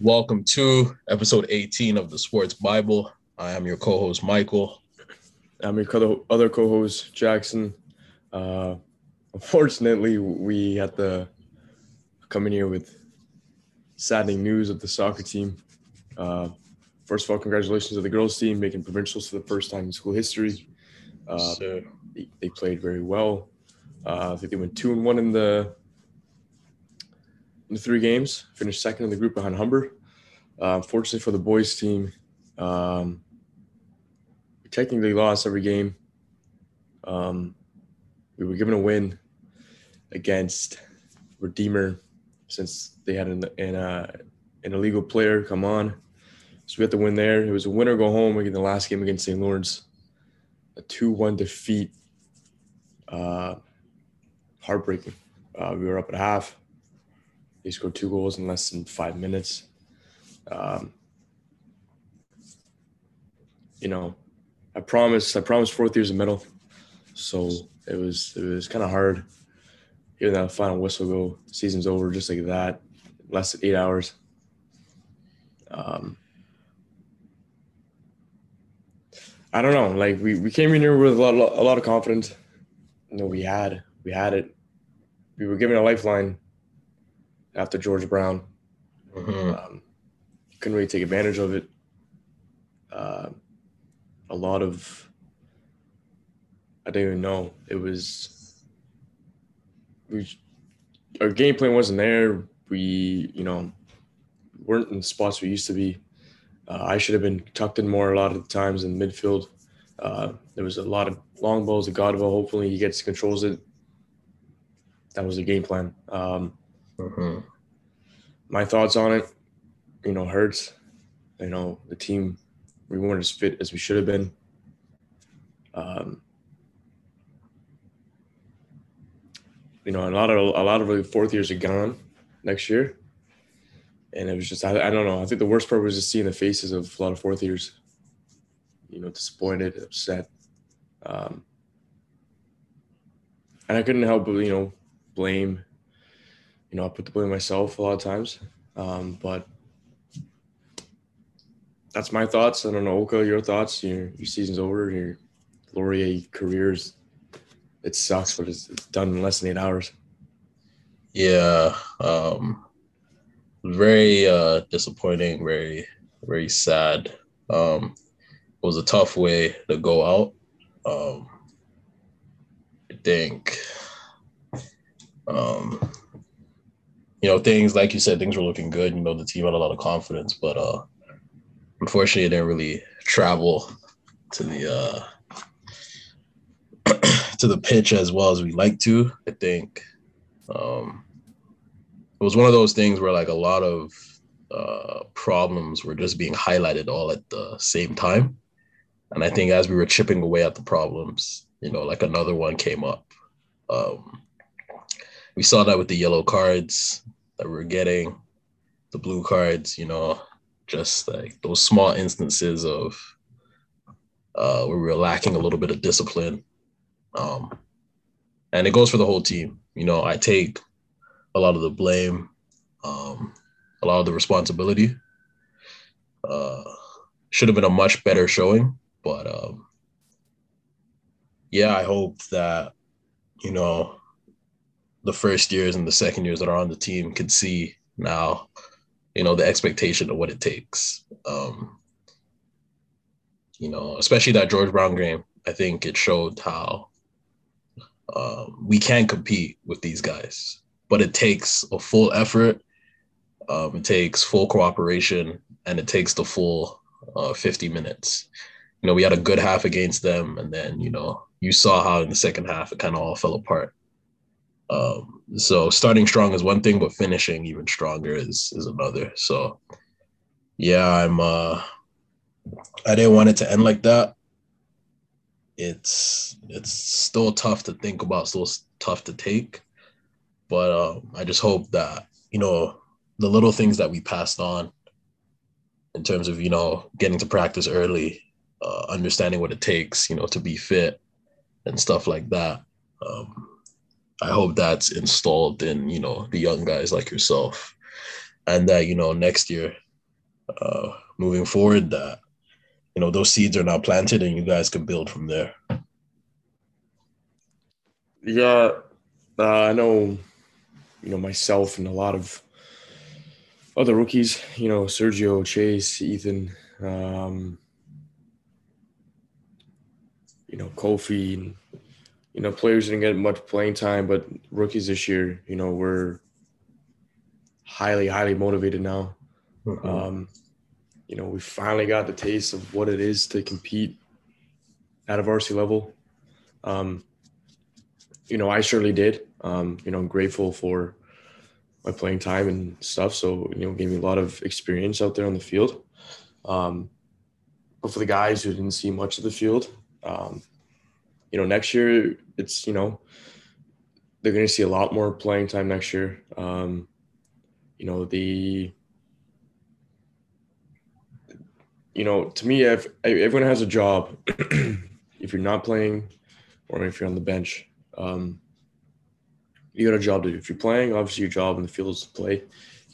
welcome to episode 18 of the Sports Bible. I am your co-host Michael. I'm your other co-host Jackson. Uh, unfortunately, we had to come in here with saddening news of the soccer team. Uh, first of all, congratulations to the girls team making provincials for the first time in school history. Uh, they, they, played very well. Uh, I think they went two and one in the in the three games. Finished second in the group behind Humber. Uh, unfortunately for the boys team, um, we technically lost every game. Um, we were given a win against Redeemer since they had an an, uh, an illegal player come on. So we had to win there. It was a win or go home in the last game against St. Lawrence. A 2 1 defeat. Uh, heartbreaking. Uh, we were up at half. They scored two goals in less than five minutes. Um, you know, I promised I promised fourth year's a medal, so it was it was kind of hard hearing that final whistle go. Season's over just like that, less than eight hours. Um, I don't know. Like we, we came in here with a lot a lot of confidence. You know, we had we had it. We were given a lifeline after George Brown. Mm-hmm. Um, couldn't really take advantage of it. Uh, a lot of, I don't even know. It was, we, our game plan wasn't there. We, you know, weren't in the spots we used to be. Uh, I should have been tucked in more a lot of the times in midfield. Uh, there was a lot of long balls to Godwell. Hopefully he gets controls it. That was the game plan. Um, Mm-hmm. My thoughts on it, you know, hurts. You know, the team we weren't as fit as we should have been. Um, you know, a lot of a lot of really fourth years are gone next year, and it was just I, I don't know. I think the worst part was just seeing the faces of a lot of fourth years. You know, disappointed, upset, um, and I couldn't help but you know blame you know, I put the blame myself a lot of times. Um, but that's my thoughts. I don't know, Oka, your thoughts. Your your season's over. Your Laurier careers. It sucks, but it's, it's done in less than eight hours. Yeah, um, very uh, disappointing. Very very sad. Um, it was a tough way to go out. Um, I think. Um, you know, things like you said, things were looking good. You know, the team had a lot of confidence, but uh, unfortunately, it didn't really travel to the uh, to the pitch as well as we like to. I think um, it was one of those things where like a lot of uh, problems were just being highlighted all at the same time, and I think as we were chipping away at the problems, you know, like another one came up. Um, we saw that with the yellow cards that we're getting, the blue cards, you know, just like those small instances of uh, where we are lacking a little bit of discipline. Um, and it goes for the whole team. You know, I take a lot of the blame, um, a lot of the responsibility. Uh, should have been a much better showing, but um, yeah, I hope that you know the first years and the second years that are on the team can see now, you know, the expectation of what it takes. Um, you know, especially that George Brown game, I think it showed how um, we can compete with these guys, but it takes a full effort. Um, it takes full cooperation and it takes the full uh, 50 minutes. You know, we had a good half against them, and then, you know, you saw how in the second half it kind of all fell apart. Um, so starting strong is one thing, but finishing even stronger is is another. So yeah, I'm uh I didn't want it to end like that. It's it's still tough to think about, still tough to take. But um, I just hope that, you know, the little things that we passed on in terms of, you know, getting to practice early, uh, understanding what it takes, you know, to be fit and stuff like that. Um, I hope that's installed in, you know, the young guys like yourself. And that, you know, next year uh, moving forward that you know those seeds are now planted and you guys can build from there. Yeah, uh, I know. You know myself and a lot of other rookies. You know Sergio, Chase, Ethan. Um, you know Kofi and you know players didn't get much playing time, but rookies this year, you know, we're highly, highly motivated now. Mm-hmm. Um, you know, we finally got the taste of what it is to compete at a varsity level. Um, you know, I surely did. Um, you know, I'm grateful for my playing time and stuff. So, you know, gave me a lot of experience out there on the field. Um, but for the guys who didn't see much of the field, um, you know, next year it's, you know, they're going to see a lot more playing time next year. Um, you know, the you know, to me, if everyone has a job, if you're not playing or if you're on the bench, um, you got a job to do. If you're playing, obviously your job in the field is to play,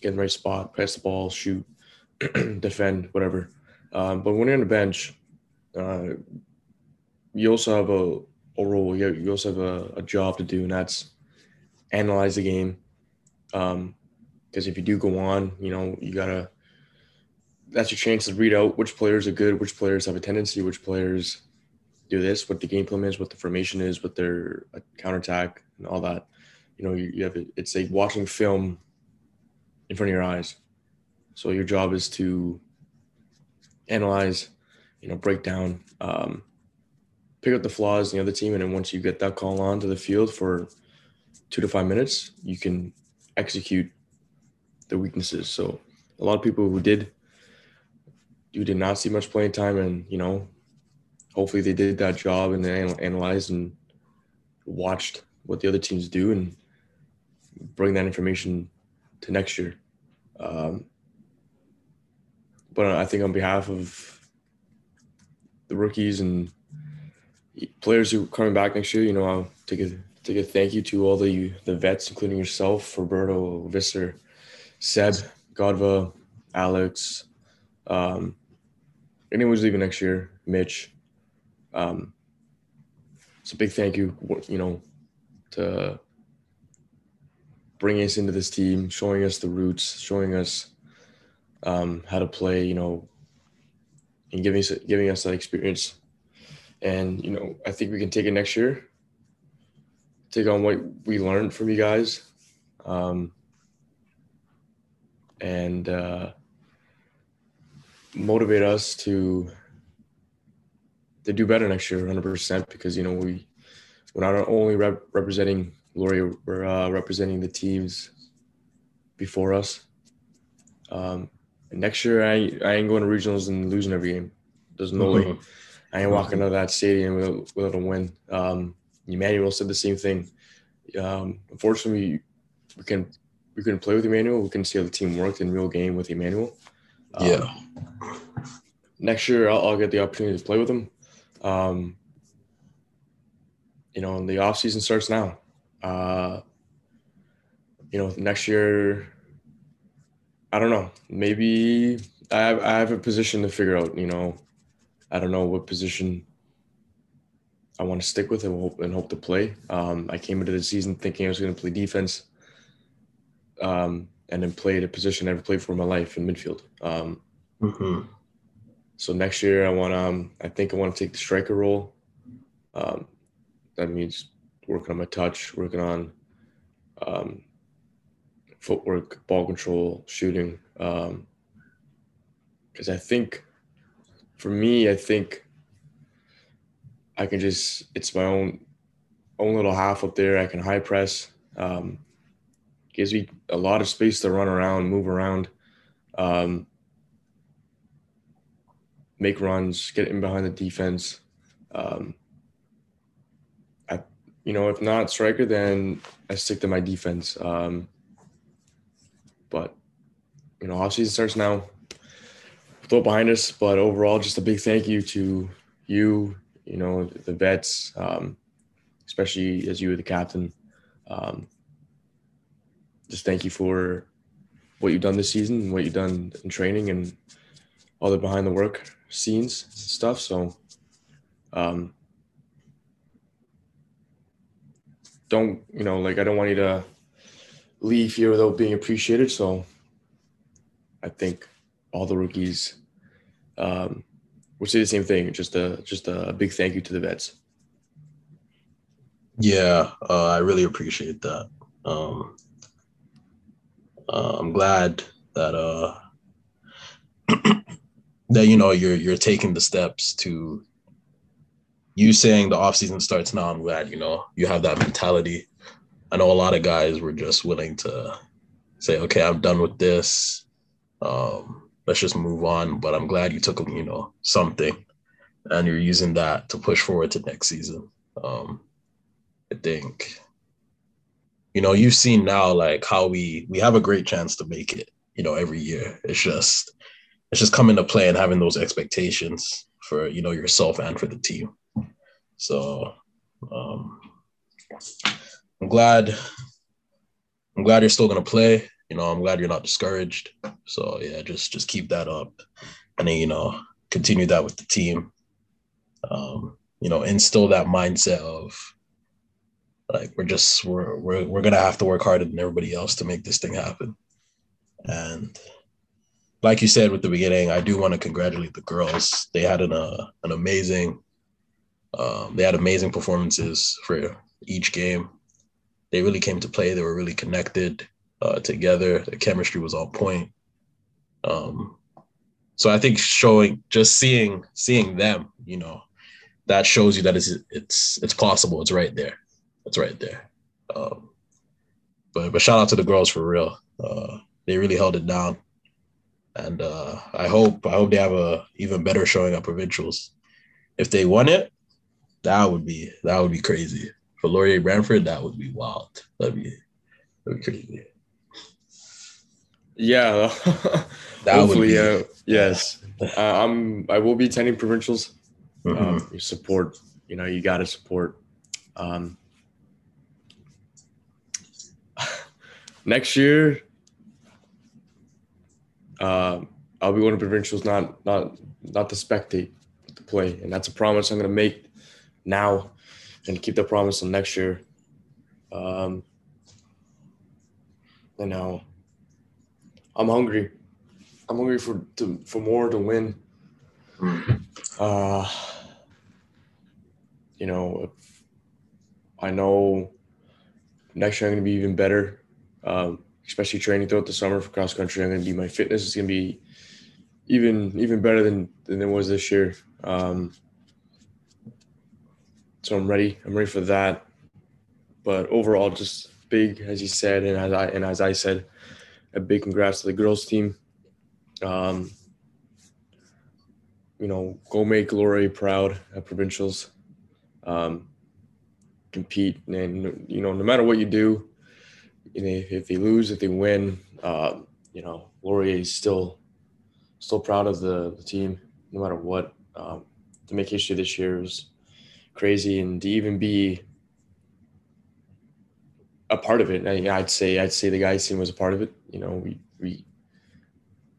get in the right spot, pass the ball, shoot, defend, whatever. Um, but when you're on the bench, uh, you also have a, role. You, you also have a, a, job to do, and that's analyze the game. Um because um, if you do go on, you know you gotta that's your chance to read out which players are good, which players have a tendency, which players do this, what the game plan is, what the formation is, what their uh, counterattack and all that. You know, you, you have it's like watching film in front of your eyes. So your job is to analyze, you know, break down, um, pick up the flaws in the other team, and then once you get that call on to the field for two to five minutes, you can execute the weaknesses. So a lot of people who did you did not see much playing time, and you know, hopefully they did that job and they analyzed and watched what the other teams do and bring that information to next year. Um, but I think on behalf of the rookies and players who are coming back next year, you know, I'll take a take a thank you to all the the vets, including yourself, Roberto, Visser, Seb, Godva, Alex, um, anyone's leaving next year, Mitch. Um, it's a big thank you, you know, to bringing us into this team, showing us the roots, showing us um, how to play, you know, and giving us giving us that experience. And you know, I think we can take it next year. Take on what we learned from you guys, um, and uh, motivate us to to do better next year 100% because you know we we're not only rep- representing Laurier we're uh, representing the teams before us. Um, next year I, I ain't going to regionals and losing every game. There's no way I ain't walking of that stadium without, without a win um, Emmanuel said the same thing um, unfortunately we can we couldn't play with Emmanuel we couldn't see how the team worked in real game with Emmanuel um, yeah. Next year, I'll, I'll, get the opportunity to play with him. Um, you know, the off season starts now. Uh, you know, next year, I don't know. Maybe I have, I have a position to figure out. You know, I don't know what position I want to stick with and hope and hope to play. Um, I came into the season thinking I was going to play defense. Um, and then played a position I never played for in my life in midfield. Um, mm-hmm. So next year, I want to. Um, I think I want to take the striker role. Um, that means working on my touch, working on um, footwork, ball control, shooting. Because um, I think, for me, I think I can just. It's my own own little half up there. I can high press. Um, gives me a lot of space to run around, move around, um, make runs, get in behind the defense. Um, I, you know, if not striker, then I stick to my defense. Um, but you know, off season starts now. Throw behind us, but overall, just a big thank you to you. You know, the vets, um, especially as you were the captain. Um, just thank you for what you've done this season what you've done in training and all the behind the work scenes stuff. So, um, don't you know like I don't want you to leave here without being appreciated. So, I think all the rookies um, will say the same thing. Just a just a big thank you to the vets. Yeah, uh, I really appreciate that. Um, uh, I'm glad that uh, that you know you're you're taking the steps to you saying the off season starts now. I'm glad you know you have that mentality. I know a lot of guys were just willing to say, okay, I'm done with this. Um, let's just move on. But I'm glad you took you know something, and you're using that to push forward to next season. Um, I think, you know, you've seen now like how we we have a great chance to make it. You know, every year. It's just it's just coming to play and having those expectations for you know yourself and for the team. So um, I'm glad. I'm glad you're still gonna play. You know, I'm glad you're not discouraged. So yeah, just just keep that up, and then you know continue that with the team. Um, you know, instill that mindset of like we're just we're we're we're gonna have to work harder than everybody else to make this thing happen. And like you said with the beginning, I do want to congratulate the girls. They had an uh, an amazing um, they had amazing performances for each game. They really came to play. They were really connected uh, together. The chemistry was on point. Um, so I think showing, just seeing, seeing them, you know, that shows you that it's it's it's possible. It's right there. It's right there. Um, but but shout out to the girls for real. Uh, they really held it down, and uh, I hope I hope they have a even better showing at provincials. If they won it, that would be that would be crazy for Laurier Brantford. That would be wild. That'd be that'd be crazy. Yeah, that hopefully, be, uh, yes. Uh, I'm. I will be attending provincials. Mm-hmm. Um, you support. You know, you got to support. Um, next year, uh, I'll be going to provincials, not not not to spectate, to play, and that's a promise I'm going to make now, and keep the promise until next year. Um, you know, I'm hungry. I'm hungry for to, for more to win. Uh, you know, I know next year I'm going to be even better um, especially training throughout the summer for cross country. I'm going to be my fitness is going to be even even better than than it was this year. Um, so I'm ready. I'm ready for that. But overall, just big, as you said, and as I and as I said, a big congrats to the girls team. Um, you know, go make Laurier proud at provincials. Um, compete, and you know, no matter what you do, you know, if they lose, if they win, uh, you know, Laurier is still still proud of the, the team, no matter what. Um, to make history this year was crazy, and to even be a part of it, I, I'd say I'd say the guys' team was a part of it. You know, we we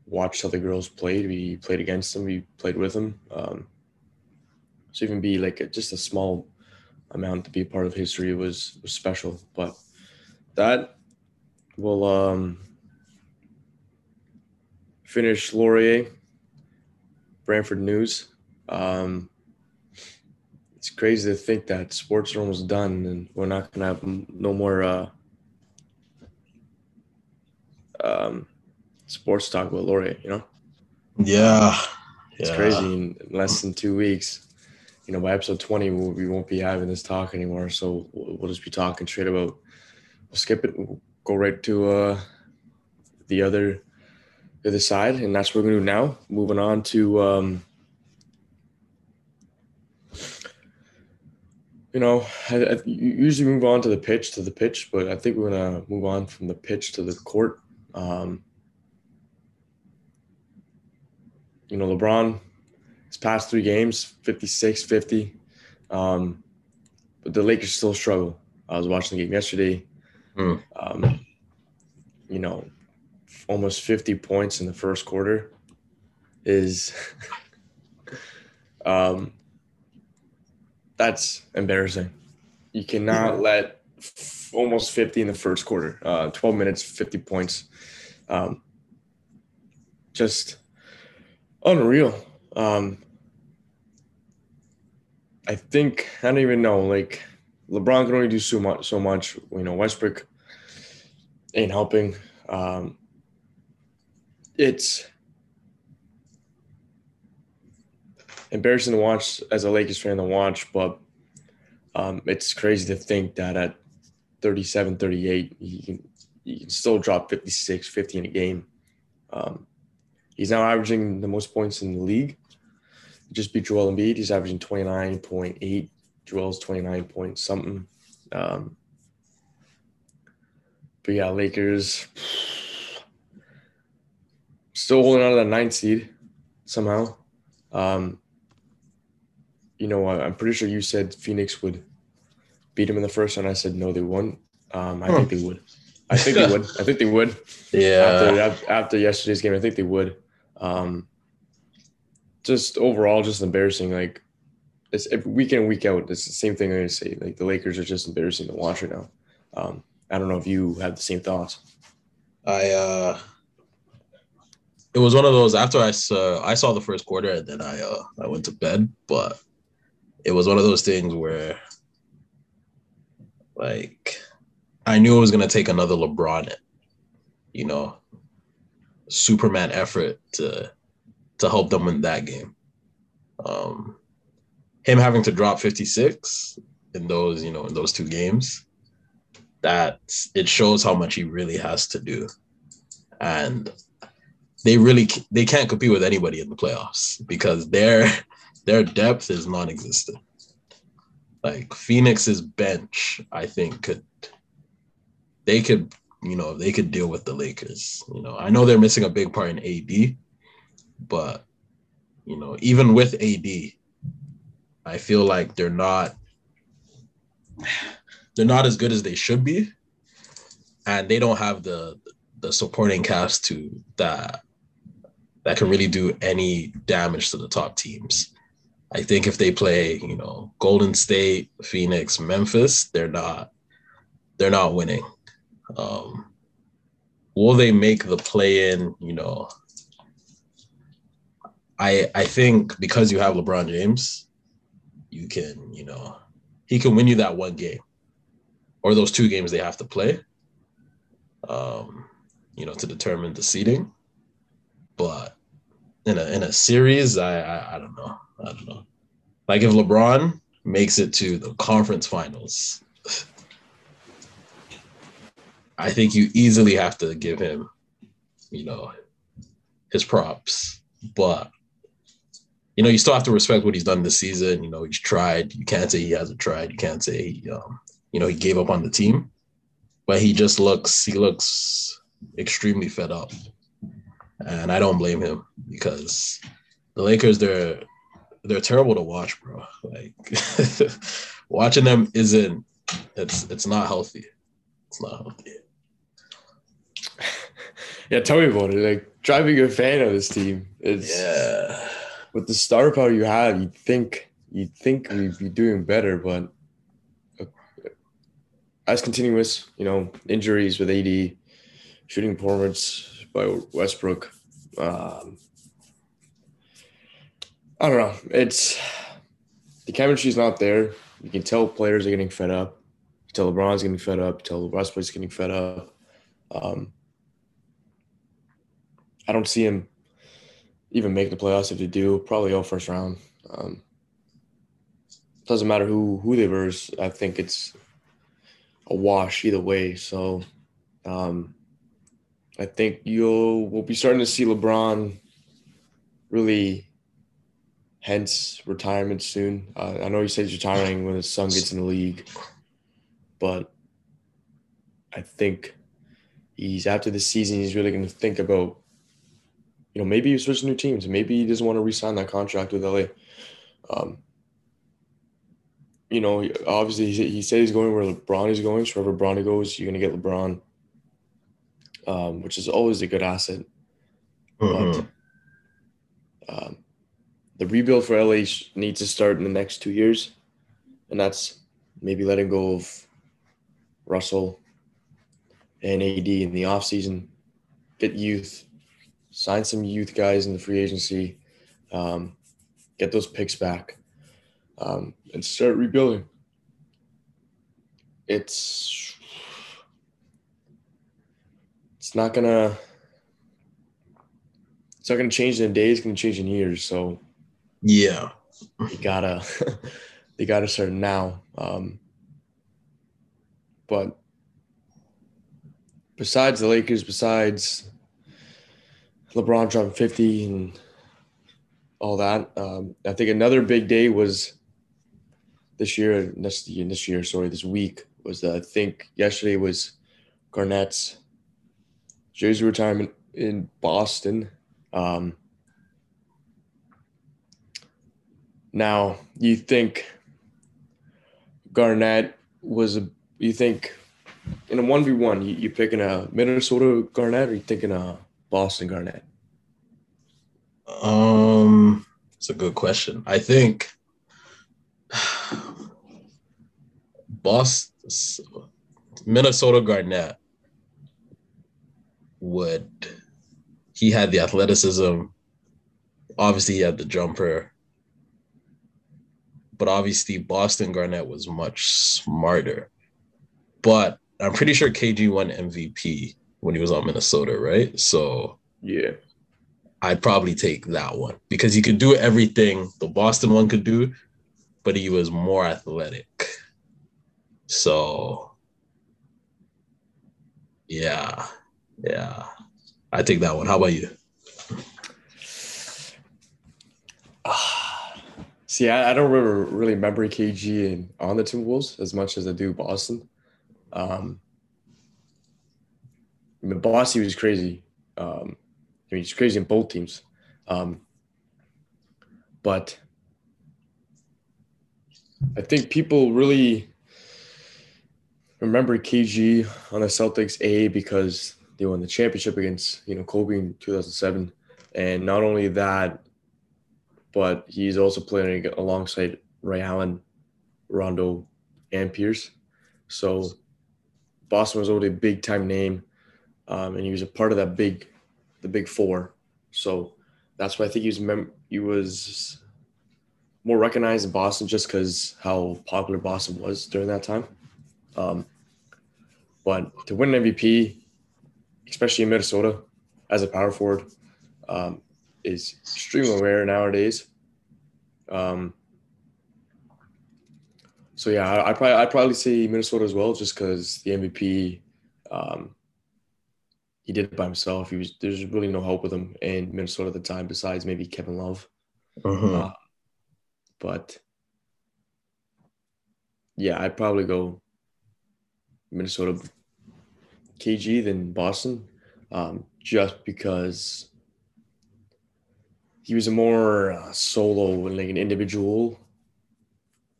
watched how the girls played. We played against them. We played with them. Um, so even be like a, just a small amount to be a part of history was was special. But that will um, finish Laurier, Brantford News. Um, it's crazy to think that sports are almost done and we're not going to have no more uh, um, sports talk with Laurier, you know? Yeah. It's yeah. crazy. In less than two weeks, you know, by episode 20, we'll, we won't be having this talk anymore. So we'll, we'll just be talking straight about, we'll skip it. We'll go right to uh, the other the other side, and that's what we're gonna do now. Moving on to um, you know, I, I usually move on to the pitch to the pitch, but I think we're gonna move on from the pitch to the court. Um, you know, LeBron, his past three games, 56, 50. Um, but the Lakers still struggle. I was watching the game yesterday. Mm. Um, you know, almost 50 points in the first quarter. is um, that's embarrassing. You cannot let f- almost 50 in the first quarter, uh, 12 minutes, 50 points. Um, just unreal. Um, I think I don't even know. Like LeBron can only do so much. So much. You know, Westbrook ain't helping. Um, it's embarrassing to watch as a Lakers fan to watch, but um, it's crazy to think that at 37, 38, he can, he can still drop 56, 50 in a game. Um, he's now averaging the most points in the league. Just beat Joel Embiid. He's averaging 29.8. Joel's 29 point something. Um, but yeah, Lakers still holding on to that ninth seed somehow. Um, you know, I'm pretty sure you said Phoenix would beat them in the first, and I said no, they won't. Um, I huh. think they would. I think they would. I think they would. Yeah. After, after yesterday's game, I think they would. Um, just overall, just embarrassing. Like it's week in week out. It's the same thing I'm gonna say. Like the Lakers are just embarrassing to watch right now. Um, I don't know if you have the same thoughts. I uh, it was one of those after I saw I saw the first quarter and then I uh I went to bed, but it was one of those things where like I knew it was gonna take another LeBron, you know, Superman effort to to help them win that game. Um, him having to drop 56 in those, you know, in those two games, that it shows how much he really has to do. And they really they can't compete with anybody in the playoffs because their their depth is non-existent. Like Phoenix's bench, I think could they could, you know, they could deal with the Lakers. You know, I know they're missing a big part in AD, but you know, even with AD, I feel like they're not they're not as good as they should be, and they don't have the the supporting cast to that that can really do any damage to the top teams. I think if they play, you know, Golden State, Phoenix, Memphis, they're not they're not winning. Um, will they make the play in? You know, I I think because you have LeBron James, you can you know he can win you that one game or those two games they have to play. Um, you know, to determine the seeding. But in a in a series, I, I I don't know. I don't know. Like if LeBron makes it to the conference finals, I think you easily have to give him, you know, his props. But you know, you still have to respect what he's done this season. You know, he's tried. You can't say he hasn't tried. You can't say he, um, you know, he gave up on the team. But he just looks, he looks extremely fed up, and I don't blame him because the Lakers, they're they're terrible to watch, bro. Like watching them isn't, it's it's not healthy. It's not healthy. Yeah, tell me about it. Like driving a fan of this team. It's yeah. With the star power you have, you'd think you'd think we'd be doing better, but uh, as continuous, you know, injuries with AD, shooting performance by Westbrook. Um, I don't know. It's the chemistry's not there. You can tell players are getting fed up. You tell LeBron's getting fed up. You tell Westbrook's getting fed up. Um, I don't see him even make the playoffs if they do. Probably all first round. Um, doesn't matter who who they verse. I think it's a wash either way. So um, I think you'll we'll be starting to see LeBron really hence retirement soon. Uh, I know he says he's retiring when his son gets in the league, but I think he's after the season he's really going to think about you know, maybe he switches new teams. Maybe he doesn't want to re-sign that contract with LA. Um, you know, obviously he, he said he's going where LeBron is going. So wherever Bronny goes, you're going to get LeBron, um, which is always a good asset. Mm-hmm. But Um, the rebuild for LA needs to start in the next two years, and that's maybe letting go of Russell and AD in the offseason, get youth, sign some youth guys in the free agency, um, get those picks back, um, and start rebuilding. It's it's not gonna it's not gonna change in a day. It's gonna change in years. So yeah, They gotta they gotta start now. Um, but besides the Lakers, besides LeBron dropping 50 and all that, um, I think another big day was this year, this, this year, sorry, this week was the, I think yesterday was Garnett's jersey retirement in Boston. Um, now, you think Garnett was a, you think in a 1v1, you, you picking a Minnesota Garnett or you thinking a Boston Garnett? Um, it's a good question. I think Boston, Minnesota Garnett would he had the athleticism. Obviously, he had the jumper, but obviously Boston Garnett was much smarter. But I'm pretty sure KG won MVP when he was on Minnesota, right? So yeah, I'd probably take that one because he could do everything the Boston one could do, but he was more athletic. So yeah, yeah, I take that one. How about you? See, I, I don't really, really remember KG and on the Timberwolves as much as I do Boston. Um, I mean, Bossy was crazy. Um, I mean, he's crazy in both teams. Um, but I think people really remember KG on the Celtics A because they won the championship against you know Kobe in 2007, and not only that, but he's also playing alongside Ray Allen, Rondo, and Pierce. So Boston was already a big time name, um, and he was a part of that big, the big four. So that's why I think he was mem- he was more recognized in Boston just because how popular Boston was during that time. Um, but to win an MVP, especially in Minnesota, as a power forward, um, is extremely rare nowadays. Um, so yeah, I, I probably I'd probably say Minnesota as well, just because the MVP, um, he did it by himself. He was there's really no help with him in Minnesota at the time, besides maybe Kevin Love. Uh-huh. Uh, but yeah, I'd probably go Minnesota, KG than Boston, um, just because he was a more uh, solo and like an individual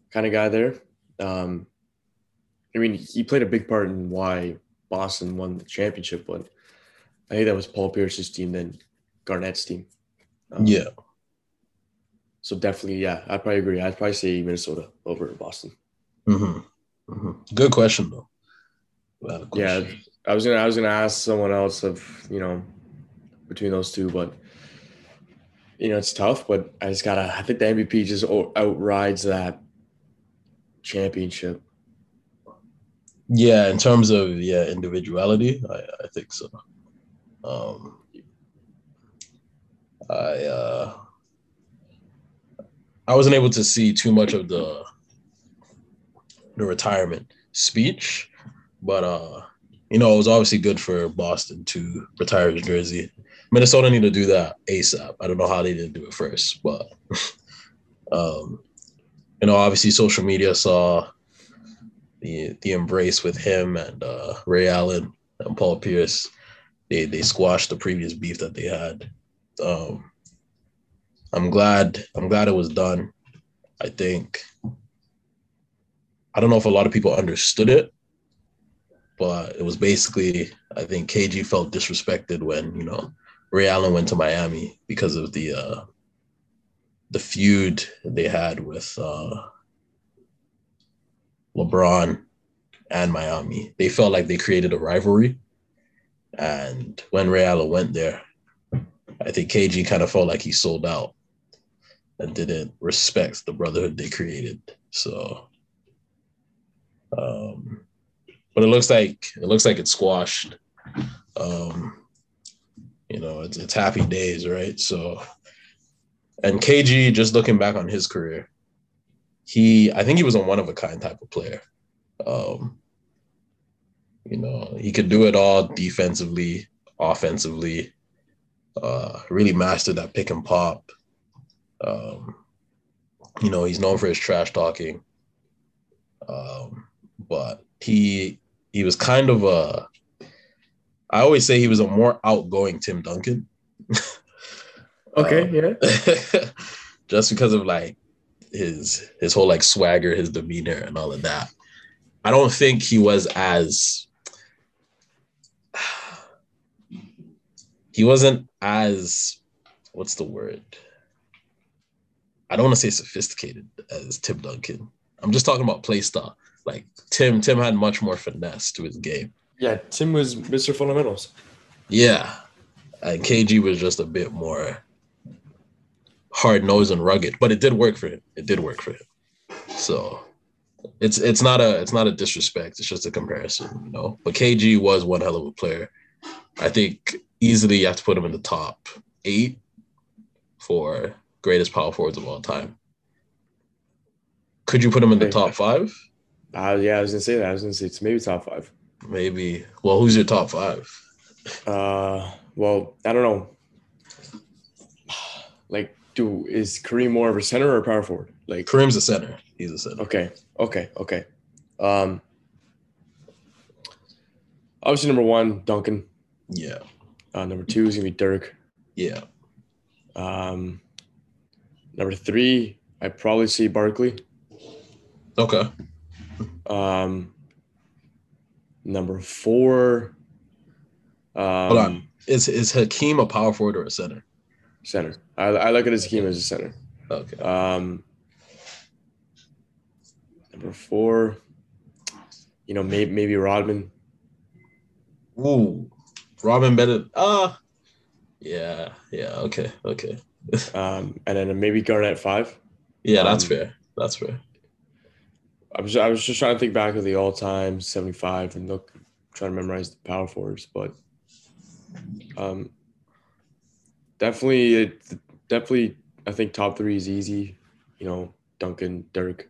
kind of guy there. Um, I mean, he played a big part in why Boston won the championship, but I think that was Paul Pierce's team than Garnett's team. Um, yeah. So definitely, yeah, I probably agree. I'd probably say Minnesota over Boston. Mm-hmm. Mm-hmm. Good question though. Question. Yeah, I was gonna I was gonna ask someone else of you know between those two, but you know it's tough. But I just gotta. I think the MVP just outrides that championship. Yeah, in terms of yeah individuality, I, I think so. Um, I uh, I wasn't able to see too much of the the retirement speech, but uh, you know, it was obviously good for Boston to retire his jersey. Minnesota need to do that ASAP. I don't know how they didn't do it first, but um, you know, obviously social media saw the the embrace with him and uh, Ray Allen and Paul Pierce. They they squashed the previous beef that they had. Um, I'm glad I'm glad it was done. I think I don't know if a lot of people understood it, but it was basically I think KG felt disrespected when you know Ray Allen went to Miami because of the uh, the feud they had with uh, LeBron and Miami. They felt like they created a rivalry. And when Ray Allen went there, I think KG kind of felt like he sold out and didn't respect the brotherhood they created. So, um, but it looks like it looks like it's squashed. Um, you know, it's it's happy days, right? So, and KG, just looking back on his career, he I think he was a one of a kind type of player. Um, you know, he could do it all defensively, offensively. Uh, really mastered that pick and pop. Um, you know, he's known for his trash talking. Um, but he he was kind of a I always say he was a more outgoing Tim Duncan. okay, um, yeah. just because of like his his whole like swagger, his demeanor, and all of that. I don't think he was as he wasn't as what's the word? I don't want to say sophisticated as Tim Duncan. I'm just talking about play style. Like Tim, Tim had much more finesse to his game. Yeah, Tim was Mr. Fundamentals. Yeah. And KG was just a bit more hard nosed and rugged, but it did work for him. It did work for him. So it's it's not a it's not a disrespect. It's just a comparison, you know. But KG was one hell of a player. I think easily you have to put him in the top eight for greatest power forwards of all time. Could you put him in the top five? Uh, yeah, I was gonna say that. I was gonna say it's maybe top five. Maybe. Well, who's your top five? Uh, well, I don't know. Like, do is Kareem more of a center or a power forward? Like Kareem's a center. He's a center. Okay. Okay. Okay. Um. Obviously, number one, Duncan. Yeah. Uh, number two is gonna be Dirk. Yeah. Um. Number three, I probably see Barkley. Okay. Um. Number four. Um, Hold on. Is is Hakeem a power forward or a center? Center. I, I look at Hakeem as a center. Okay. Um. Number four. You know, maybe maybe Rodman. Ooh, Rodman better. Ah, uh, yeah, yeah. Okay, okay. um, and then maybe Garnett five. Yeah, that's um, fair. That's fair. I was I was just trying to think back of the all time seventy five and look trying to memorize the power forwards, but um, definitely it definitely I think top three is easy. You know, Duncan, Dirk,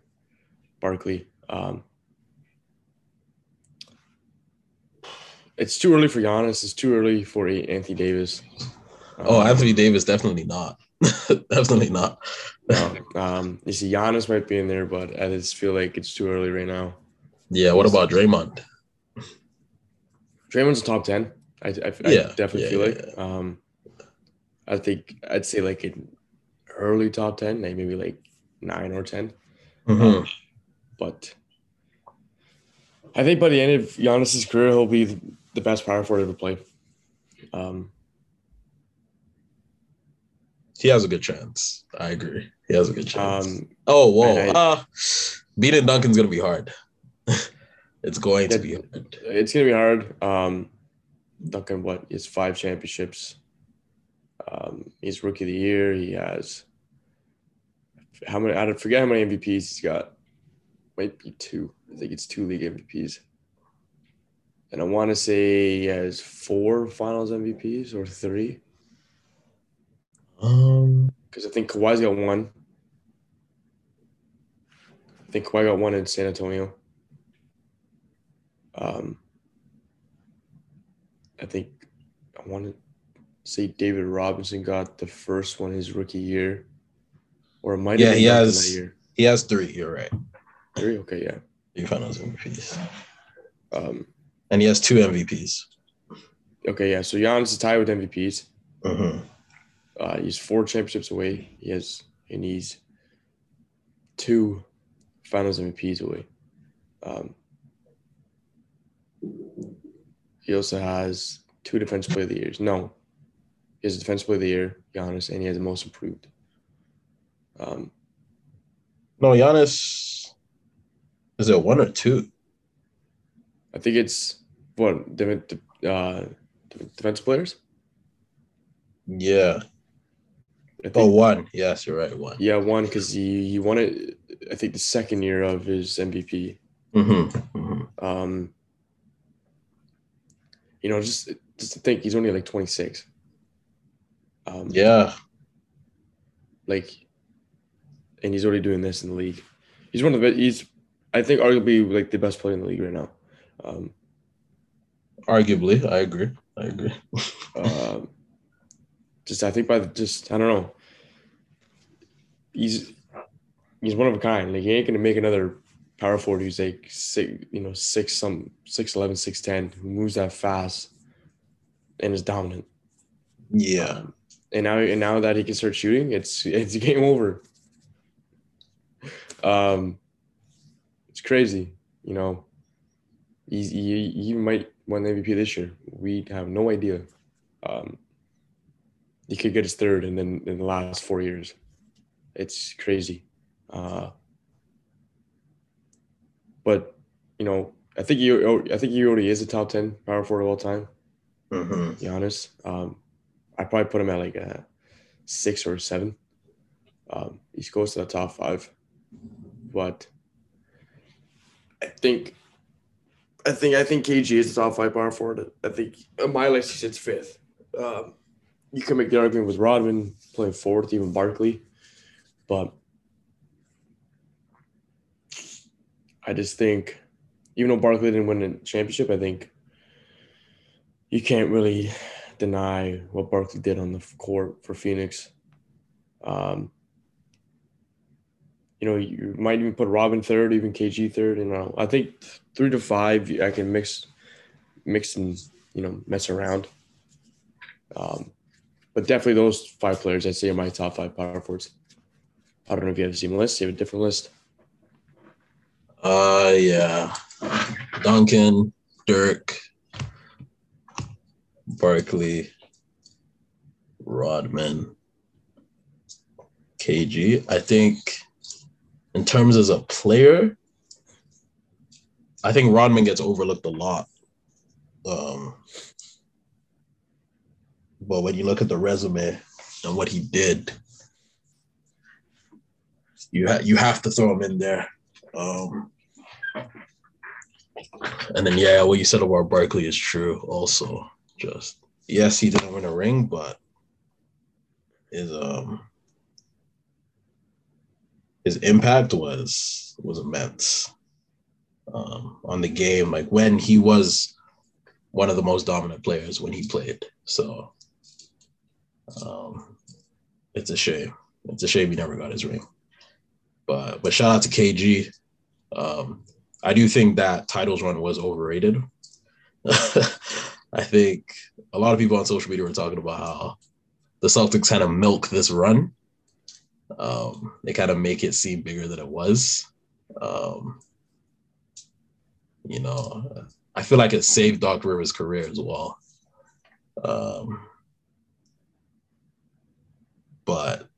Barkley. Um, it's too early for Giannis. It's too early for Anthony Davis. Um, oh, Anthony Davis definitely not. definitely not. no, um, you see, Giannis might be in there, but I just feel like it's too early right now. Yeah. What about Draymond? Draymond's a top ten. I, I, yeah, I definitely yeah, feel yeah, like. Um, I think I'd say like an early top ten, like maybe like nine or 10 mm-hmm. um, but I think by the end of Giannis's career, he'll be the best power forward ever played. Um, he has a good chance. I agree. He has a good chance. Um, oh, whoa. I, uh, beating Duncan's going to be hard. it's going to be hard. It's going to be hard. Um, Duncan, what? He five championships. Um, he's rookie of the year. He has how many? I don't forget how many MVPs he's got. Might be two. I think it's two league MVPs. And I want to say he has four Finals MVPs or three. Um, because I think Kawhi's got one. I think Kawhi got one in San Antonio. Um, I think I want to say David Robinson got the first one his rookie year, or it might yeah he has he has three. You're right. Three, okay, yeah. Three Finals MVPs. Um, and he has two MVPs. Okay, yeah. So Giannis is tied with MVPs. Mm-hmm. Uh, he's four championships away. He has, and he's two Finals MVPs away. Um, he also has two defensive player of the years. No, he has a defensive player of the year, Giannis, and he has the most improved. Um, No, Giannis. Is it one or two? I think it's what uh, de- defensive players. Yeah. I think, Oh, one. Yes, you're right. One. yeah, one because he he won it. I think the second year of his MVP. Mm-hmm. mm-hmm. Um, you know, just just to think he's only like 26. Um, Yeah. like, and he's already doing this in the league. He's one of the best. He's, I think, arguably like the best player in the league right now. Um, Arguably, I agree. I agree. um, just I think by the, just I don't know. He's he's one of a kind. Like he ain't gonna make another power forward who's like six, you know, six some six eleven, six ten, who moves that fast and is dominant. Yeah. Um, and now and now that he can start shooting, it's it's game over. Um, it's crazy, you know. He's, he he might win the MVP this year. We have no idea. Um, he could get his third, and then in the last four years, it's crazy. Uh, but you know, I think he I think he already is a top ten power forward of all time. Mm-hmm. To be honest, um, I probably put him at like a six or seven. Um, he's close to the top five, but I think, I think, I think KG is the top five power forward. I think on my list he sits fifth. Um, you can make the argument with Rodman playing fourth, even Barkley, but I just think, even though Barkley didn't win a championship, I think you can't really deny what Barkley did on the court for Phoenix. Um, you know, you might even put Rodman third, even KG third. You know, I think three to five, I can mix, mix and you know mess around. Um, but definitely those five players, I'd say, are my top five power forwards. I don't know if you have the same list. You have a different list. Uh, yeah. Duncan, Dirk, Barkley, Rodman, KG. I think in terms as a player, I think Rodman gets overlooked a lot. Um, but when you look at the resume and what he did, you ha- you have to throw him in there. Um, and then yeah, what you said about Barkley is true. Also, just yes, he didn't win a ring, but his um his impact was was immense um, on the game. Like when he was one of the most dominant players when he played. So um, it's a shame. It's a shame he never got his ring. But but shout out to KG. Um, I do think that titles run was overrated. I think a lot of people on social media were talking about how the Celtics kind of milk this run. Um, they kind of make it seem bigger than it was. Um, you know, I feel like it saved Doc Rivers' career as well. Um, but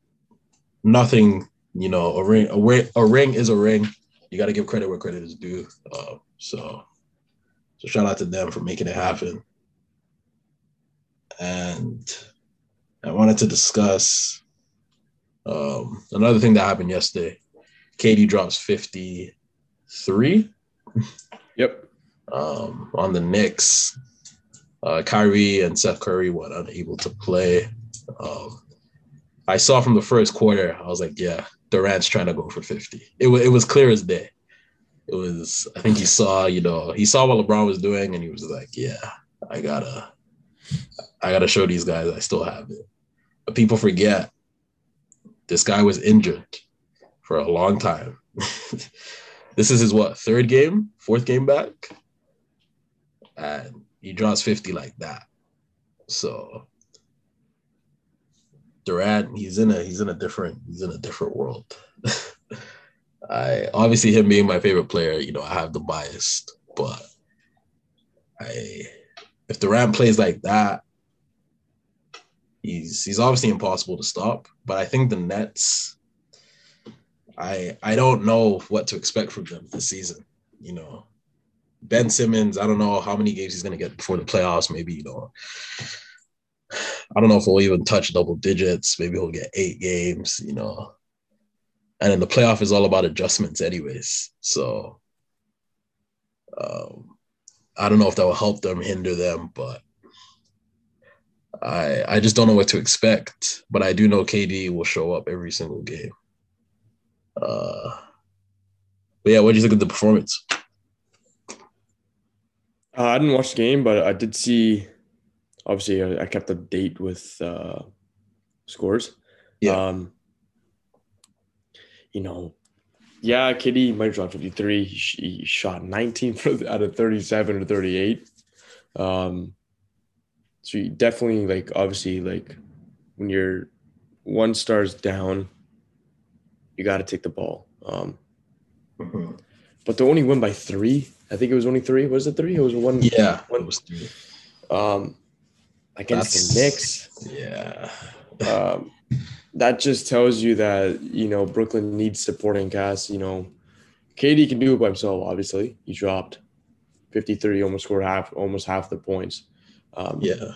nothing, you know, a ring, a ring, a ring is a ring. You got to give credit where credit is due. Uh, so, so shout out to them for making it happen. And I wanted to discuss um, another thing that happened yesterday. KD drops 53 Yep. um, on the Knicks. Uh, Kyrie and Seth Curry were unable to play. Um, I saw from the first quarter, I was like, yeah, Durant's trying to go for 50. It, was it was clear as day. It was, I think he saw, you know, he saw what LeBron was doing and he was like, yeah, I gotta, I gotta show these guys I still have it. But people forget this guy was injured for a long time. this is his what third game, fourth game back, and he draws 50 like that. So Durant, he's in a he's in a different he's in a different world. I obviously him being my favorite player, you know, I have the bias, but I if Durant plays like that, he's he's obviously impossible to stop. But I think the Nets, I I don't know what to expect from them this season. You know, Ben Simmons, I don't know how many games he's gonna get before the playoffs. Maybe, you know, I don't know if he'll even touch double digits. Maybe he'll get eight games, you know. And then the playoff is all about adjustments, anyways. So um, I don't know if that will help them, hinder them, but I I just don't know what to expect. But I do know KD will show up every single game. Uh, but yeah, what do you think of the performance? Uh, I didn't watch the game, but I did see. Obviously, I, I kept up date with uh, scores. Yeah. Um, you know, yeah, KD might have dropped 53. He, sh- he shot 19 for, out of 37 or 38. Um, so you definitely like obviously like when you're one stars down, you got to take the ball. Um, Mhm. but to only win by three, I think it was only three. Was it three? It was one. Yeah. One- it was three. Um, against the That's- Knicks. Yeah. um, that just tells you that you know Brooklyn needs supporting cast. You know, KD can do it by himself. Obviously, he dropped 53, almost scored half, almost half the points. Um, Yeah.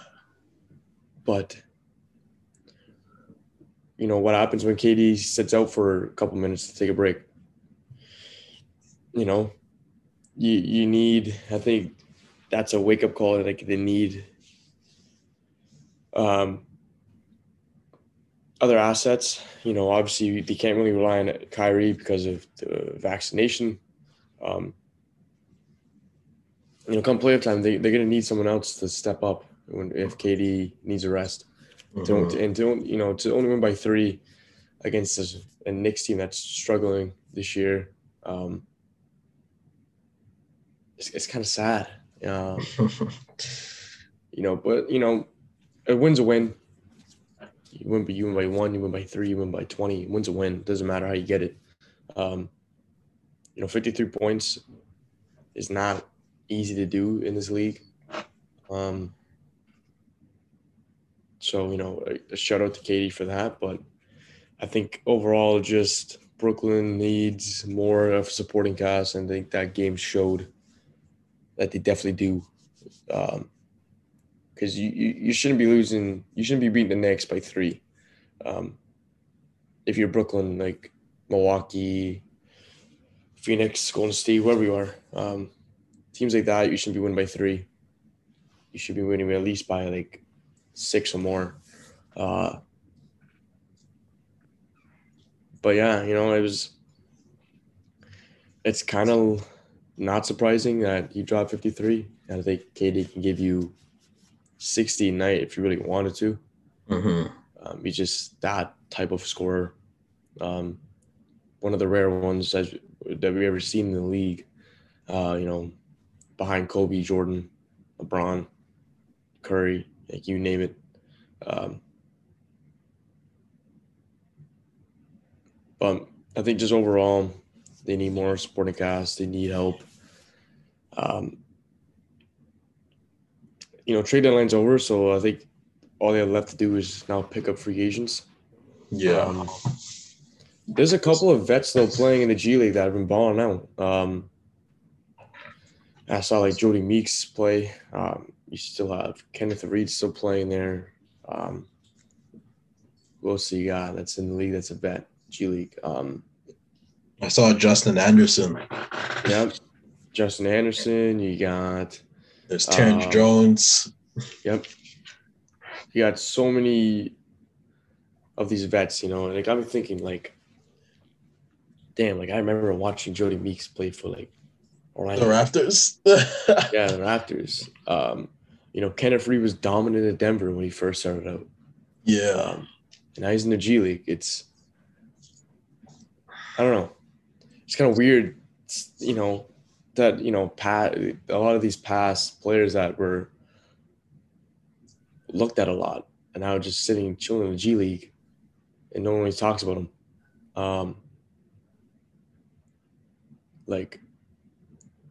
but you know what happens when KD sits out for a couple minutes to take a break. You know, you you need. I think that's a wake up call. Like they need. Um, other assets, you know, obviously they can't really rely on Kyrie because of the vaccination. Um, you know, come playoff time, they, they're going to need someone else to step up when if KD needs a rest. Don't Mhm. and don't you know to only win by three against this, a Knicks team that's struggling this year. Um, it's, it's kind of sad, um, you know. But you know, a win's a win. You win, by you win by one, you win by three, you win by twenty. Win's a win. Doesn't matter how you get it. Um, you know, fifty-three points is not easy to do in this league. Um, so you know, a, a shout out to KD for that. But I think overall, just Brooklyn needs more of supporting cast, and I think that game showed that they definitely do. Um, because you, you you shouldn't be losing, you shouldn't be beating the Knicks by three. Um, if you're Brooklyn, like Milwaukee, Phoenix, Golden State, whoever you are, um, teams like that, you shouldn't be winning by three. You should be winning at least by like six or more. Uh, but yeah, you know, it was. It's kind of not surprising that he dropped 53. I think KD can give you 60 a night if you really wanted to. Mhm. Um, he's just that type of scorer. Um, one of the rare ones that, that we've ever seen in the league. Uh, you know, behind Kobe, Jordan, LeBron, Curry, like you name it. Um, but I think just overall, they need more supporting cast. They need help. Um, you know, trade deadline's over, so I think all they have left to do is now pick up free agents. Yeah. Um, there's a couple of vets though playing in the G League that have been balling out. Um, I saw like Jodie Meeks play. Um, you still have Kenneth Faried still playing there. Um, else you got that's in the league that's a vet G League? Um, I saw Justin Anderson. yep, Justin Anderson. You got There's Terrence Um, Jones. Yep. You got so many of these vets, you know, like I'm thinking like, damn, like I remember watching Jodie Meeks play for like The Raptors. Yeah, the Raptors. Um, you know, Kenneth Faried was dominant at Denver when he first started out. yeah. Um, and now he's in the G League. It's I don't know. It's kind of weird, it's, you know, that you know, pat a lot of these past players that were looked at a lot and now just sitting chilling in the G League, and no one really talks about them. Um, like,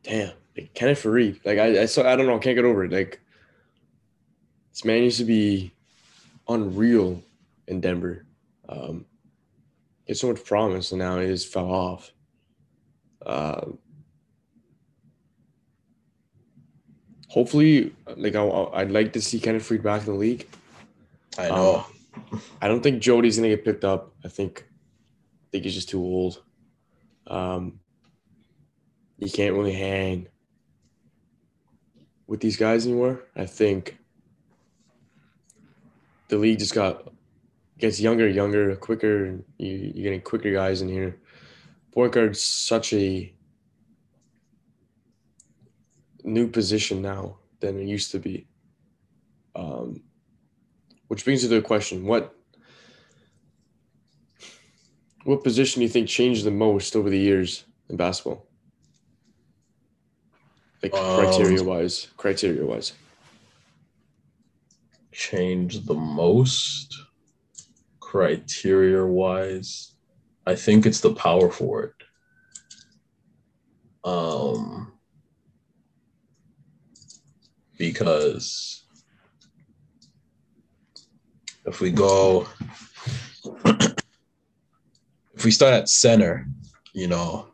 damn, like Kenneth Faried. Like I, I saw, I don't know, I can't get over it. Like, this man used to be unreal in Denver. Um, It's so much promise, and now it just fell off. Uh, hopefully, like I, I'd like to see Kenneth Faried back in the league. I know. Um, I don't think Jodie's gonna get picked up. I think, I think he's just too old. Um, you can't really hang with these guys anymore. I think the league just got gets younger, younger, quicker. You, you're getting quicker guys in here. Point guard's such a new position now than it used to be. Um, which brings me to the question: what what position do you think changed the most over the years in basketball? Like Um, criteria wise, criteria wise. Changed the most criteria wise. I think it's the power forward. Um, because if we go, if we start at center, you know,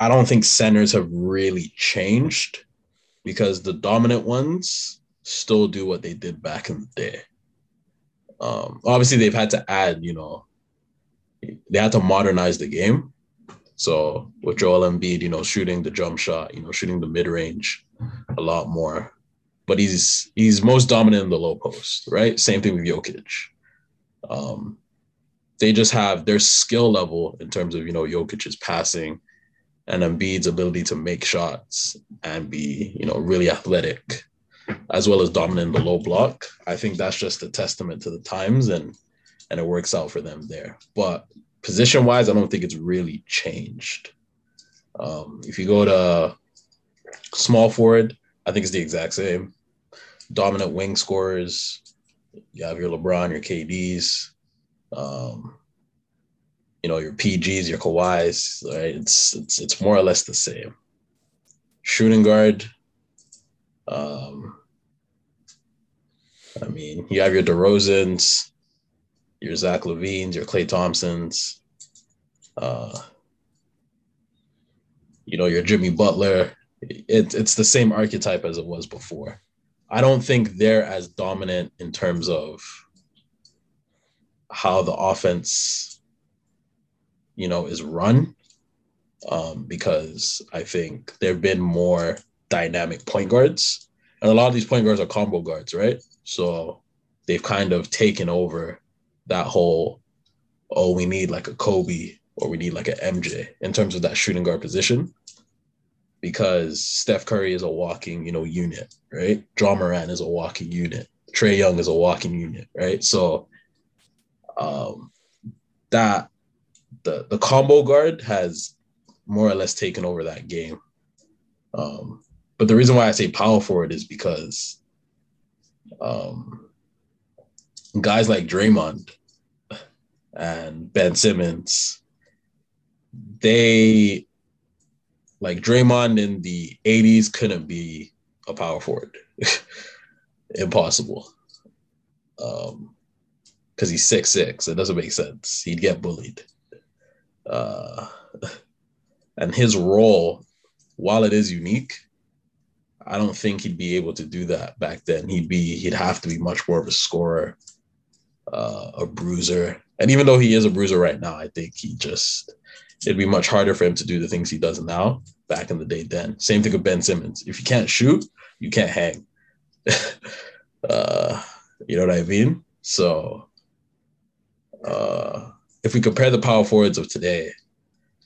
I don't think centers have really changed because the dominant ones still do what they did back in the day. Um, obviously, they've had to add, you know, they had to modernize the game. So with Joel Embiid, you know, shooting the jump shot, you know, shooting the mid range a lot more. But he's he's most dominant in the low post, right? Same thing with Jokic. Um, they just have their skill level in terms of you know Jokic's passing and Embiid's ability to make shots and be you know really athletic, as well as dominant in the low block. I think that's just a testament to the times and and it works out for them there. But position wise, I don't think it's really changed. Um, if you go to small forward, I think it's the exact same. Dominant wing scorers. You have your LeBron, your KDs, um, you know, your PGs, your Kawhis. Right? It's it's it's more or less the same. Shooting guard. Um, I mean, you have your DeRozans, your Zach LaVines, your Klay Thompsons, uh, you know, your Jimmy Butler. It, it's the same archetype as it was before. I don't think they're as dominant in terms of how the offense, you know, is run. Um, because I think there have been more dynamic point guards. And a lot of these point guards are combo guards, right? So they've kind of taken over that whole, oh, we need like a Kobe or we need like an MJ in terms of that shooting guard position. Because Steph Curry is a walking, you know, unit, right? Ja Morant is a walking unit. Trae Young is a walking unit, right? So um that the the combo guard has more or less taken over that game. Um, but the reason why I say power forward is because um, guys like Draymond and Ben Simmons, they like Draymond in the 80s couldn't be a power forward. Impossible. Um, because he's six six. It doesn't make sense. He'd get bullied. Uh, and his role, while it is unique, I don't think he'd be able to do that back then. He'd be he'd have to be much more of a scorer, uh, a bruiser. And even though he is a bruiser right now, I think he just it'd be much harder for him to do the things he does now back in the day then. Same thing with Ben Simmons. If you can't shoot, you can't hang. uh, you know what I mean? So uh, if we compare the power forwards of today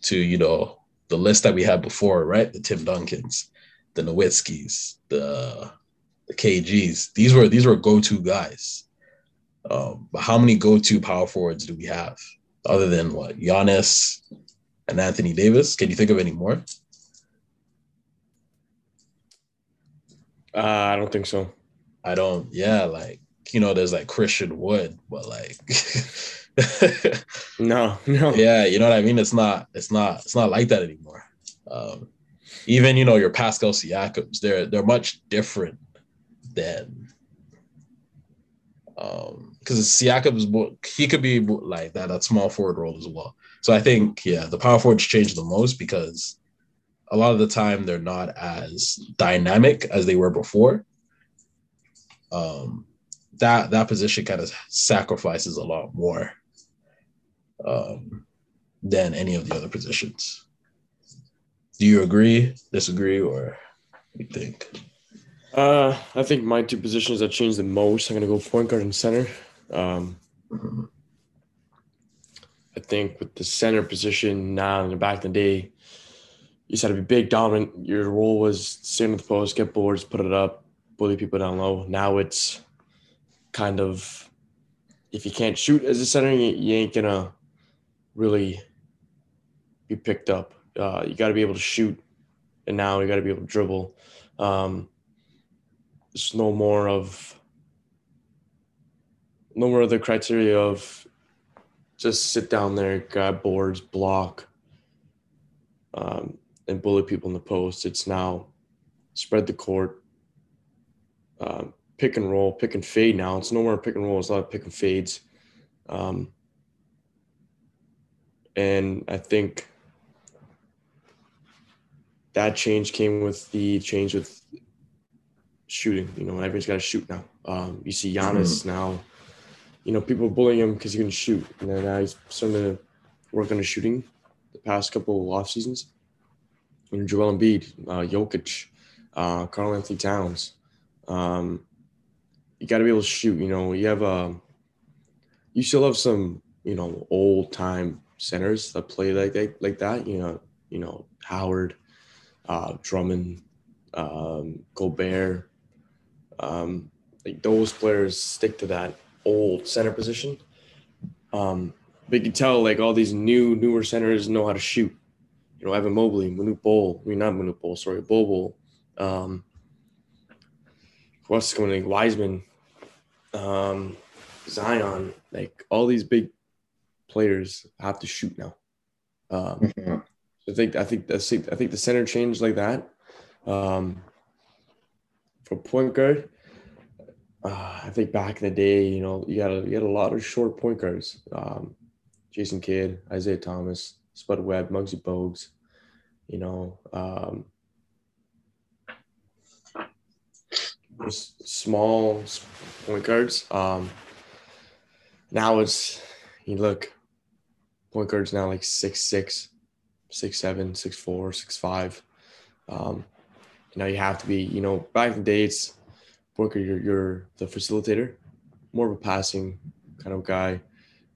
to, you know, the list that we had before, right? The Tim Duncans, the Nowitzkis, the the KGs. These were these were go-to guys. Um, but how many go-to power forwards do we have other than what Giannis and Anthony Davis? Can you think of any more? Uh, I don't think so. I don't. Yeah, like you know, there's like Christian Wood, but like, No, no. yeah, you know what I mean. It's not. It's not. It's not like that anymore. Um, even you know your Pascal Siakams, they're they're much different than um, because Siakam is he could be like that that small forward role as well. So I think yeah, the power forwards change the most because a lot of the time they're not as dynamic as they were before. Um, that that position kind of sacrifices a lot more um, than any of the other positions. Do you agree, disagree, or you think? Uh, I think my two positions that changed the most. I'm gonna go point guard and center. Um. I think with the center position now the back in the day, you had to be big, dominant. Your role was stand at the post, get boards, put it up, bully people down low. Now it's kind of if you can't shoot as a center, you, you ain't gonna really be picked up. Uh, you got to be able to shoot, and now you got to be able to dribble. Um, it's no more of no more of the criteria of just sit down there, grab boards, block, um, and bully people in the post. It's now spread the court, um, pick and roll, pick and fade. Now it's no more pick and roll. It's a lot of pick and fades. Um, and I think that change came with the change with shooting. You know, everyone's got to shoot now. Um, you see Giannis mm-hmm. now. You know, people bullying him because he can shoot, and then now he's starting to work on his shooting. The past couple of off seasons, you know, Joel Embiid, uh, Jokic, uh, Karl-Anthony Towns. Um, you got to be able to shoot. You know, you have a, um, you still have some, you know, old time centers that play like that, like that. You know, you know Howard, uh, Drummond, um, Gobert. Um, like those players stick to that old center position. Um, but you can tell like all these new newer centers know how to shoot. You know, Evan Mobley, Manute Bol, I mean not Manute Bol, sorry, Bol Bol. Um, what's going Wiseman, um, Zion, like all these big players have to shoot now. Um, mm-hmm. I think I think the I think the center changed like that. Um, for point guard, uh, I think back in the day, you know, you got a, you had a lot of short point guards. Um, Jason Kidd, Isaiah Thomas, Spud Webb, Muggsy Bogues, you know, um, small point guards. Um, now it's you look point guards now like six six, six seven, six four, six five. Um, you know, you have to be, you know, back in the day, guard, you're, you're the facilitator, more of a passing kind of guy.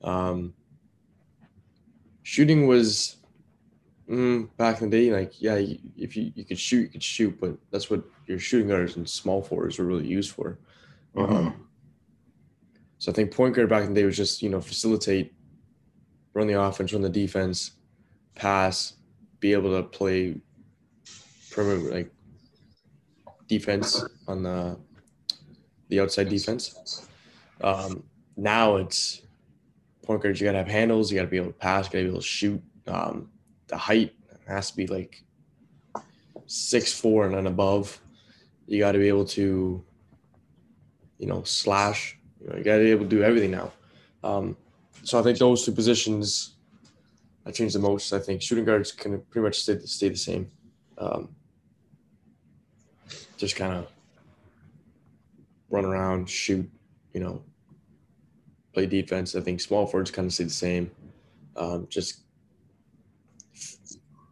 Um, shooting was mm, back in the day, like, yeah, if you, you could shoot, you could shoot, but that's what your shooting guards and small forwards were really used for. Mm-hmm. Um, so I think point guard back in the day was just, you know, facilitate, run the offense, run the defense, pass, be able to play perimeter like defense on the the outside defense. Um, now it's point guards. You got to have handles. You got to be able to pass. You got to be able to shoot. Um, the height has to be like six four and then above. You got to be able to, you know, slash. You know, you got to be able to do everything now. Um, so I think those two positions I changed the most. I think shooting guards can pretty much stay stay the same. Um, just kind of run around, shoot, you know, play defense. I think small forwards kind of stay the same. Um, just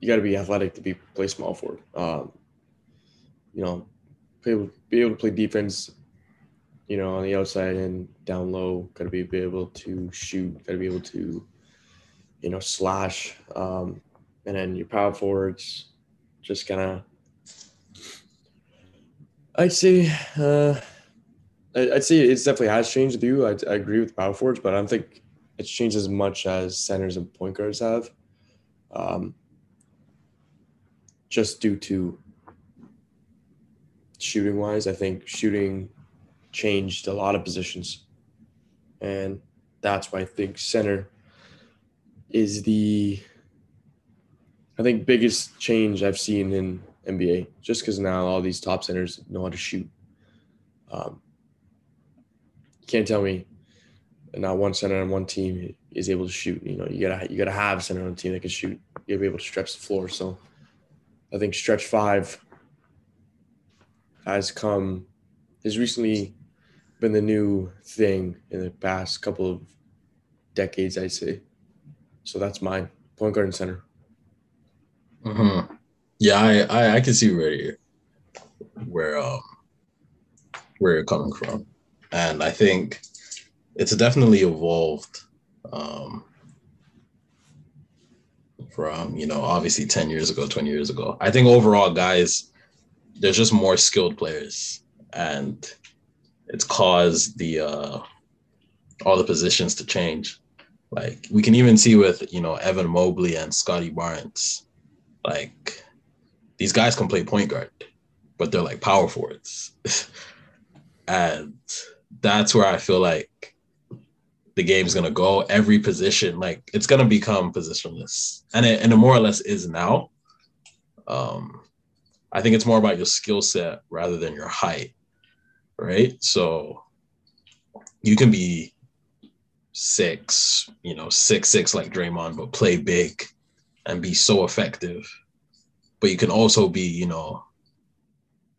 you got to be athletic to be play small forward. Um, you know, be able, be able to play defense. You know, on the outside and down low. Got to be, be able to shoot. Got to be able to, you know, slash. Um, and then your power forwards, just kind of. I'd say, uh, I'd say it's definitely has changed with you. I, I agree with power forwards, but I don't think it's changed as much as centers and point guards have. Um, just due to shooting wise, I think shooting changed a lot of positions. And that's why I think center is the I think biggest change I've seen in NBA, just because now all these top centers know how to shoot. Um, can't tell me not one center on one team is able to shoot. You know, you gotta you gotta have a center on a team that can shoot. You gotta be able to stretch the floor. So I think stretch five has come has recently been the new thing in the past couple of decades, I'd say. So that's mine. Point guard and center. Mm-hmm. Yeah, I, I I can see where you where um where you're coming from, and I think it's definitely evolved um, from you know obviously 10 years ago 20 years ago. I think overall guys there's just more skilled players. And it's caused the uh all the positions to change. Like we can even see with you know evan mobley and scottie barnes. Like these guys can play point guard but they're like power forwards. And that's where i feel like the game's gonna go. Every position, like it's gonna become positionless, and it and it more or less is now. Um, I think it's more about your skill set rather than your height, right? So you can be six, you know, six six like Draymond, but play big and be so effective. But you can also be, you know,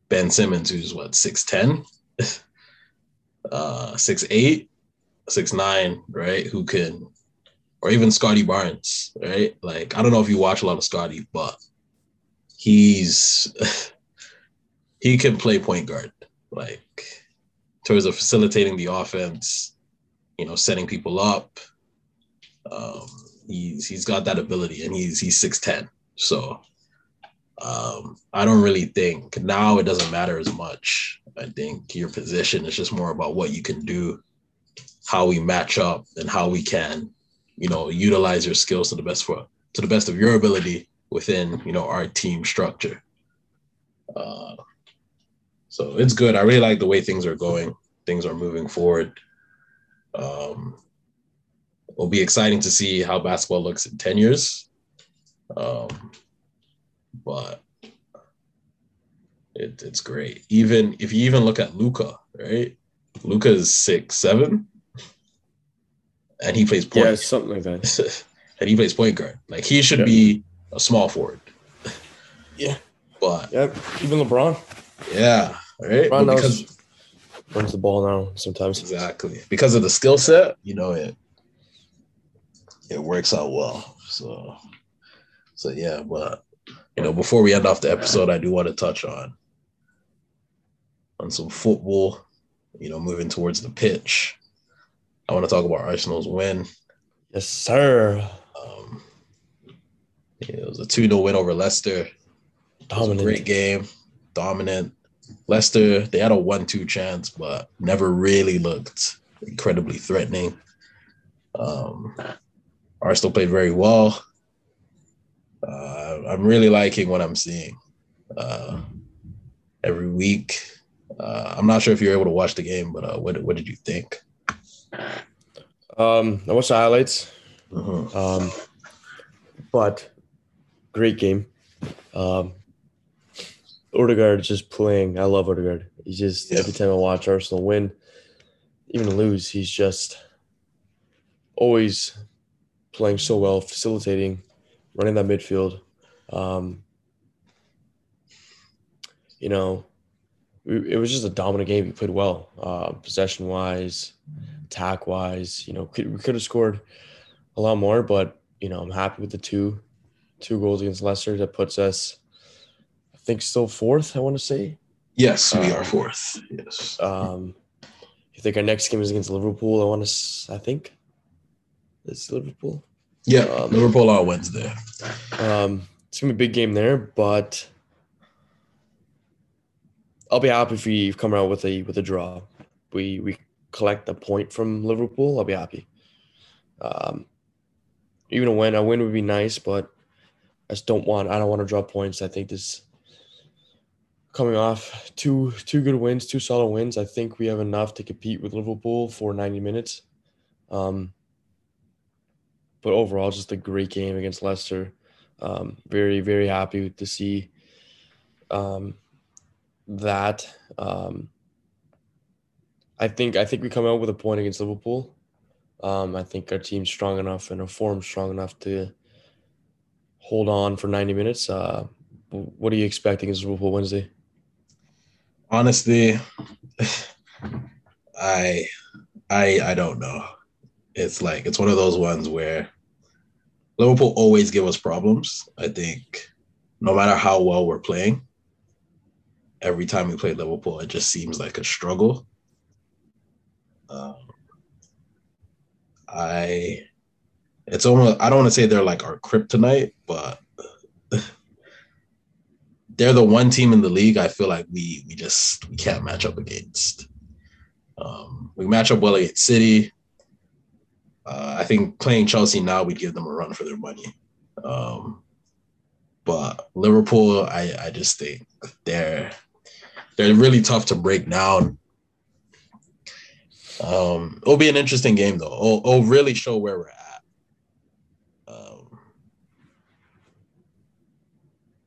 Ben Simmons, who's what six ten, uh, six eight, six nine, right? Who can, or even Scottie Barnes, right? Like I don't know if you watch a lot of Scottie, but he's he can play point guard, like in terms of facilitating the offense, you know, setting people up. Um, he's he's got that ability, and he's he's six ten, so. Um, I don't really think now it doesn't matter as much. I think your position is just more about what you can do how we match up and how we can, you know, utilize your skills to the best for to the best of your ability within, you know, our team structure. Uh, so it's good. I really like the way things are going. Things are moving forward. Um, it'll be exciting to see how basketball looks in 10 years. Um, but it, it's great. Even if you even look at Luka, right? Luka is six, seven and he plays point. Yeah, something like that. and he plays point guard. Like he should yeah. be a small forward. Yeah. But yeah, even LeBron. Yeah. Right. LeBron because runs the ball now sometimes. Exactly. Because of the skill set, you know, it it works out well. So so yeah, but you know, before we end off the episode, I do want to touch on on some football, you know, moving towards the pitch. I want to talk about Arsenal's win. Yes, sir. Um, yeah, it was a 2 0 win over Leicester. Dominant. great game. Dominant. Leicester, they had a 1 2 chance, but never really looked incredibly threatening. Um, Arsenal played very well. Uh, I'm really liking what I'm seeing uh, every week. Uh, I'm not sure if you're able to watch the game, but uh, what, what did you think? Um, I watched the highlights. Uh-huh. Um, but great game. Um, Odegaard is just playing. I love Odegaard. He's just yeah. every time I watch Arsenal win, even lose, he's just always playing so well, facilitating, running that midfield. Um, you know, it was just a dominant game. He played well, uh, possession wise, attack wise. You know, could, we could have scored a lot more, but you know, I'm happy with the two two goals against Leicester. That puts us, I think, still fourth. I want to say. Yes, we um, are fourth. Yes. Um, I think our next game is against Liverpool. I want to. I think. It's Liverpool. Yeah, um, Liverpool on Wednesday. Um, it's gonna be a big game there, but I'll be happy if we come out with a with a draw. We we collect a point from Liverpool, I'll be happy. Um, even a win, a win would be nice, but I just don't want. I don't want to drop points. I think this coming off two two good wins, two solid wins. I think we have enough to compete with Liverpool for 90 minutes. Um, but overall, just a great game against Leicester. Um, very very happy to see um, that. Um, I think I think we come out with a point against Liverpool. Um, I think our team's strong enough and our form's strong enough to hold on for 90 minutes. Uh, what are you expecting as Liverpool Wednesday? Honestly, I I I don't know. It's like it's one of those ones where Liverpool always give us problems. I think no matter how well we're playing, every time we play Liverpool, it just seems like a struggle. Um, I it's almost I don't want to say they're like our kryptonite, but they're the one team in the league I feel like we we just we can't match up against. Um, we match up well against City. Uh, I think playing Chelsea now we'd give them a run for their money. Um, but Liverpool, I, I just think they're they're really tough to break down. Um, it'll be an interesting game though. It'll, it'll really show where we're at. Um,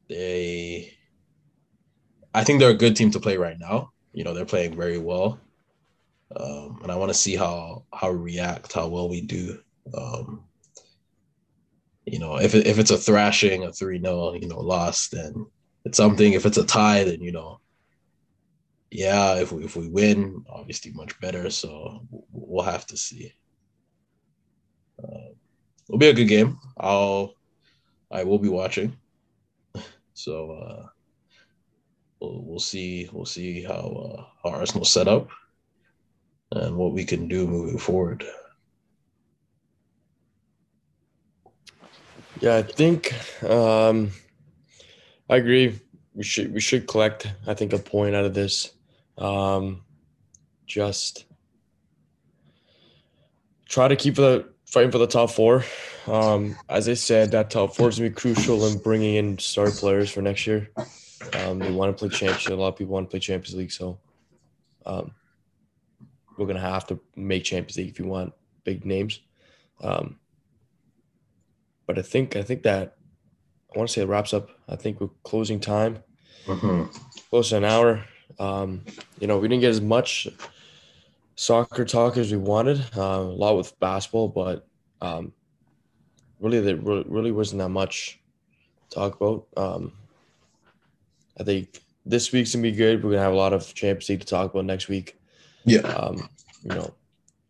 they, I think they're a good team to play right now. You know, they're playing very well, um, and I want to see how how we react, how well we do. Um, you know, if if it's a thrashing, a three 0 you know, loss, then it's something. If it's a tie, then you know, yeah, if we if we win, obviously much better. So we'll have to see. Uh, it'll be a good game. I'll I will be watching. So uh, we'll we'll see we'll see how uh, how Arsenal set up and what we can do moving forward. Yeah, I think um, I agree. We should we should collect. I think a point out of this. Um, just try to keep the fighting for the top four. Um, as I said, that top four is gonna be crucial in bringing in star players for next year. Um, they want to play championship. A lot of people want to play Champions League, so um, we're gonna have to make Champions League if you want big names. Um, but I think I think that I want to say it wraps up. I think we're closing time, mm-hmm. close to an hour. Um, you know, we didn't get as much soccer talk as we wanted. Uh, a lot with basketball, but um, really, there really wasn't that much to talk about. Um, I think this week's gonna be good. We're gonna have a lot of Champions League to talk about next week. Yeah. Um, you know,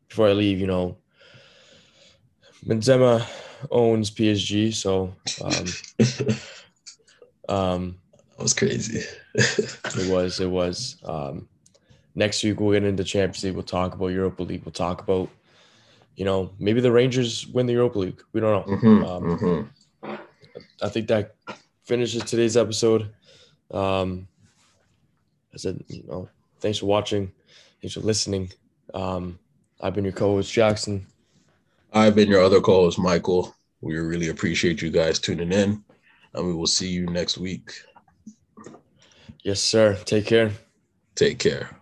before I leave, you know, Benzema owns PSG, so um, um, that was crazy. it was. It was. Um, next week we'll get into Champions League. We'll talk about Europa League. We'll talk about, you know, maybe the Rangers win the Europa League. We don't know. Mm-hmm, um, mm-hmm. I think that finishes today's episode. Um, I said, you know, thanks for watching. Thanks for listening. Um, I've been your co-host Jackson. I've been your other co-host Michael. We really appreciate you guys tuning in, and we will see you next week. Yes, sir. Take care. Take care.